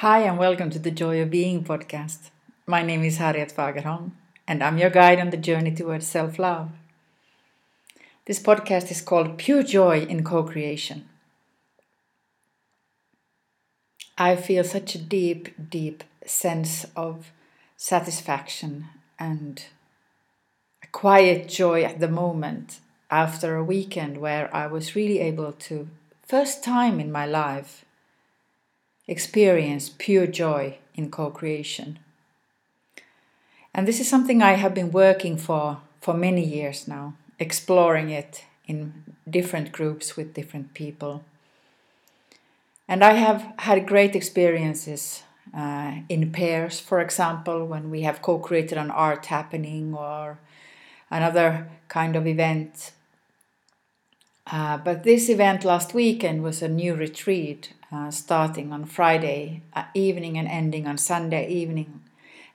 Hi, and welcome to the Joy of Being podcast. My name is Harriet Fagerholm, and I'm your guide on the journey towards self love. This podcast is called Pure Joy in Co Creation. I feel such a deep, deep sense of satisfaction and a quiet joy at the moment after a weekend where I was really able to, first time in my life, experience pure joy in co creation. And this is something I have been working for for many years now, exploring it in different groups with different people. And I have had great experiences uh, in pairs, for example, when we have co created an art happening or another kind of event. Uh, but this event last weekend was a new retreat uh, starting on Friday uh, evening and ending on Sunday evening.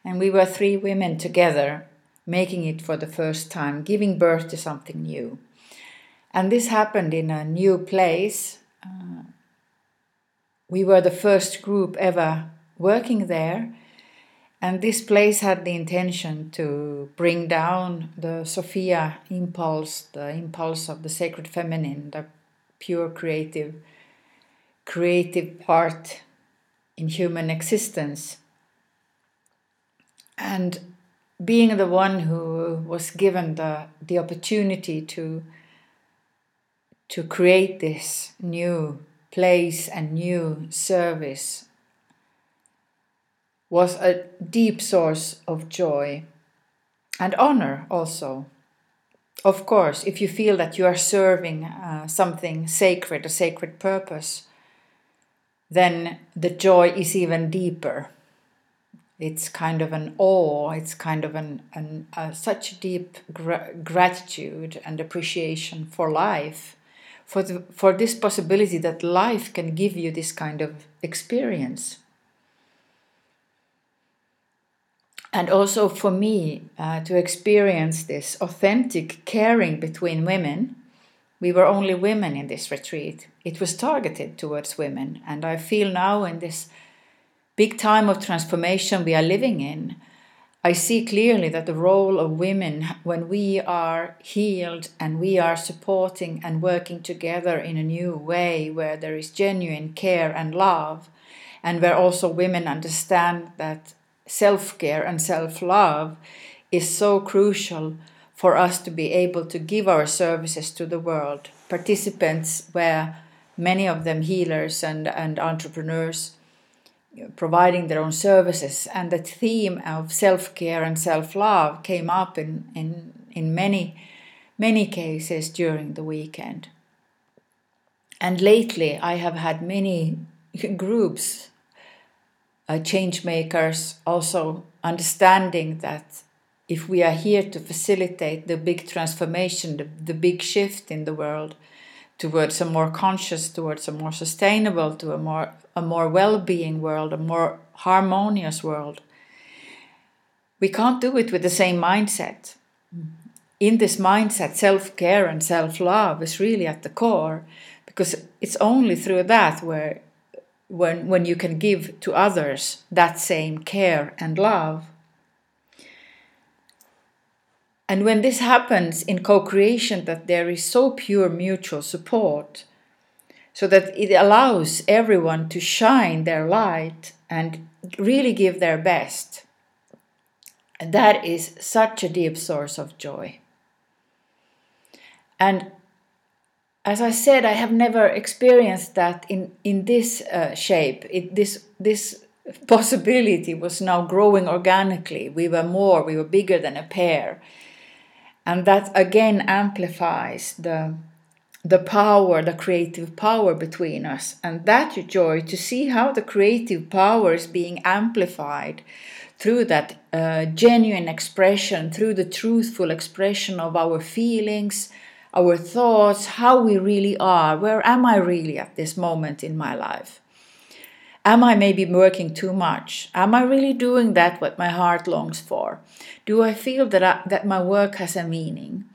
And we were three women together, making it for the first time, giving birth to something new. And this happened in a new place. Uh, we were the first group ever working there. And this place had the intention to bring down the Sophia impulse, the impulse of the sacred feminine, the pure creative creative part in human existence. And being the one who was given the, the opportunity to, to create this new place and new service was a deep source of joy and honor also. Of course, if you feel that you are serving uh, something sacred, a sacred purpose, then the joy is even deeper. It's kind of an awe, it's kind of an, an uh, such deep gra- gratitude and appreciation for life, for, the, for this possibility that life can give you this kind of experience. And also for me uh, to experience this authentic caring between women we were only women in this retreat. It was targeted towards women, and I feel now in this big time of transformation we are living in, I see clearly that the role of women, when we are healed and we are supporting and working together in a new way where there is genuine care and love, and where also women understand that self care and self love is so crucial for us to be able to give our services to the world. Participants were many of them healers and, and entrepreneurs providing their own services, and the theme of self care and self love came up in, in, in many, many cases during the weekend. And lately, I have had many groups, uh, change makers, also understanding that if we are here to facilitate the big transformation, the, the big shift in the world towards a more conscious, towards a more sustainable, to a more a more well-being world, a more harmonious world, we can't do it with the same mindset. In this mindset, self-care and self-love is really at the core, because it's only through that where when when you can give to others that same care and love and when this happens in co creation, that there is so pure mutual support, so that it allows everyone to shine their light and really give their best, that is such a deep source of joy. And as I said, I have never experienced that in, in this uh, shape. It, this, this possibility was now growing organically. We were more, we were bigger than a pair and that again amplifies the the power the creative power between us. And that joy to see how the creative power is being amplified through that uh, genuine expression through the truthful expression of our feelings our thoughts how we really are. Where am i really at this moment in my life Am I maybe working too much? Am I really doing that what my heart longs for? Do I feel that, I, that my work has a meaning?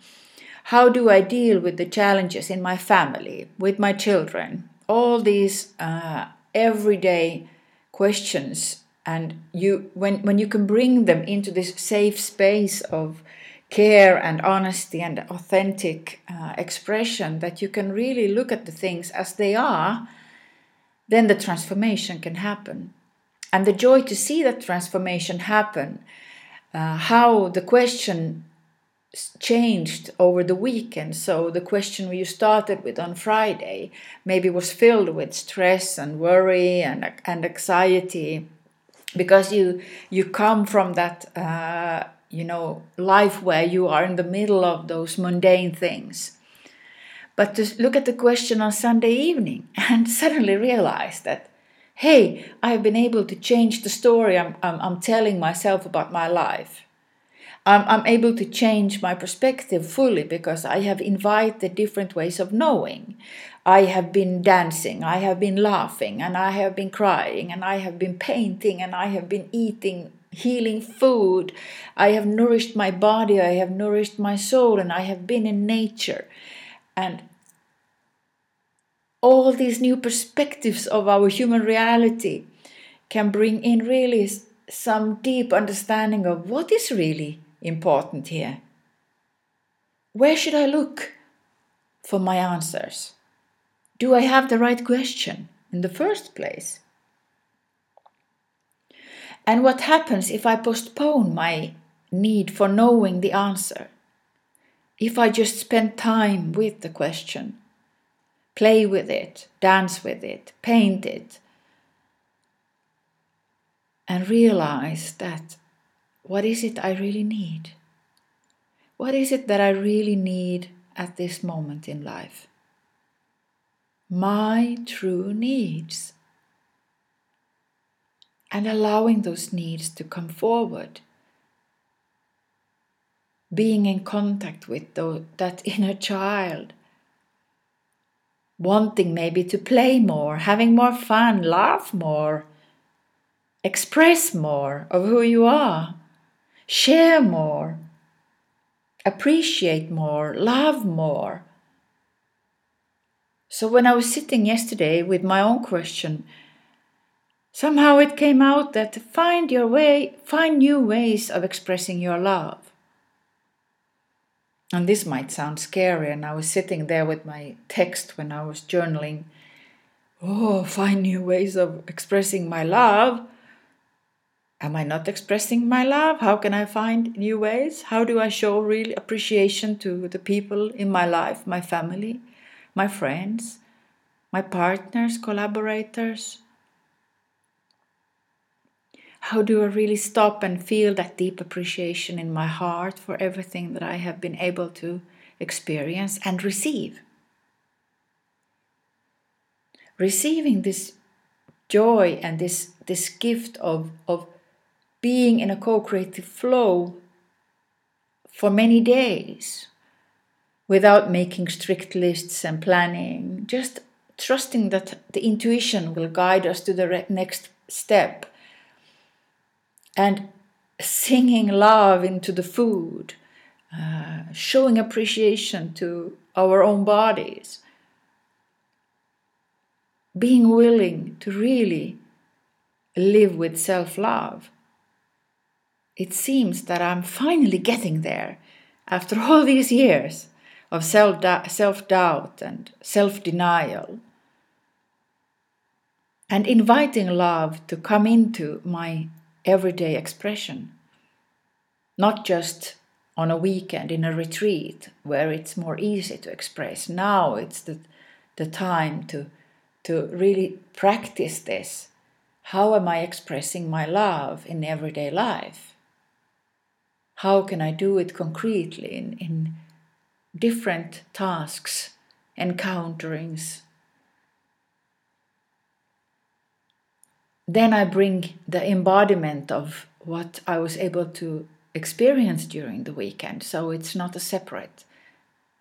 How do I deal with the challenges in my family, with my children? All these uh, everyday questions and you when when you can bring them into this safe space of care and honesty and authentic uh, expression that you can really look at the things as they are then the transformation can happen and the joy to see that transformation happen uh, how the question changed over the weekend. So the question you started with on Friday maybe was filled with stress and worry and, and anxiety because you you come from that uh, you know life where you are in the middle of those mundane things. But to look at the question on Sunday evening and suddenly realize that hey, I've been able to change the story I'm, I'm, I'm telling myself about my life I'm, I'm able to change my perspective fully because I have invited different ways of knowing. I have been dancing, I have been laughing, and I have been crying, and I have been painting, and I have been eating healing food. I have nourished my body, I have nourished my soul, and I have been in nature. And all these new perspectives of our human reality can bring in really some deep understanding of what is really important here? Where should I look for my answers? Do I have the right question in the first place? And what happens if I postpone my need for knowing the answer? If I just spend time with the question, play with it, dance with it, paint it, and realize that what is it I really need? What is it that I really need at this moment in life? My true needs. And allowing those needs to come forward. Being in contact with that inner child. Wanting maybe to play more, having more fun, laugh more, express more of who you are share more, appreciate more, love more. So when I was sitting yesterday with my own question, somehow it came out that find your way, find new ways of expressing your love. And this might sound scary, and I was sitting there with my text when I was journaling. Oh, find new ways of expressing my love. Am I not expressing my love? How can I find new ways? How do I show real appreciation to the people in my life, my family, my friends, my partners, collaborators? How do I really stop and feel that deep appreciation in my heart for everything that I have been able to experience and receive? Receiving this joy and this, this gift of, of being in a co creative flow for many days without making strict lists and planning, just trusting that the intuition will guide us to the next step and singing love into the food, uh, showing appreciation to our own bodies, being willing to really live with self love it seems that I'm finally getting there after all these years of self doubt and self denial. And inviting love to come into my everyday expression, not just on a weekend in a retreat where it's more easy to express. Now it's the, the time to, to really practice this. How am I expressing my love in everyday life? how can I do it concretely in, in different tasks, encounterings. Then I bring the embodiment of what I was able to experience during the weekend. So it's not a separate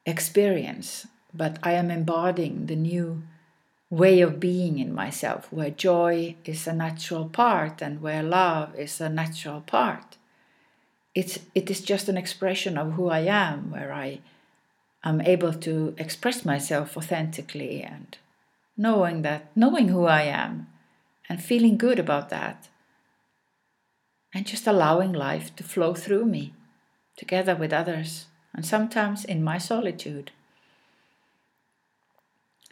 experience, but I am embodying the new way of being in myself, where joy is a natural part and where love is a natural part it's it is just an expression of who I am, where I am able to express myself authentically and knowing that knowing who I am and feeling good about that. And just allowing life to flow through me, together with others, and sometimes in my solitude.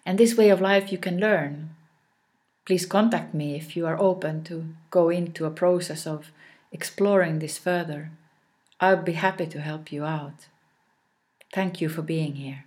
And this way of life you can learn. Please contact me if you are open to go into a process of exploring this further. I would be happy to help you out. Thank you for being here.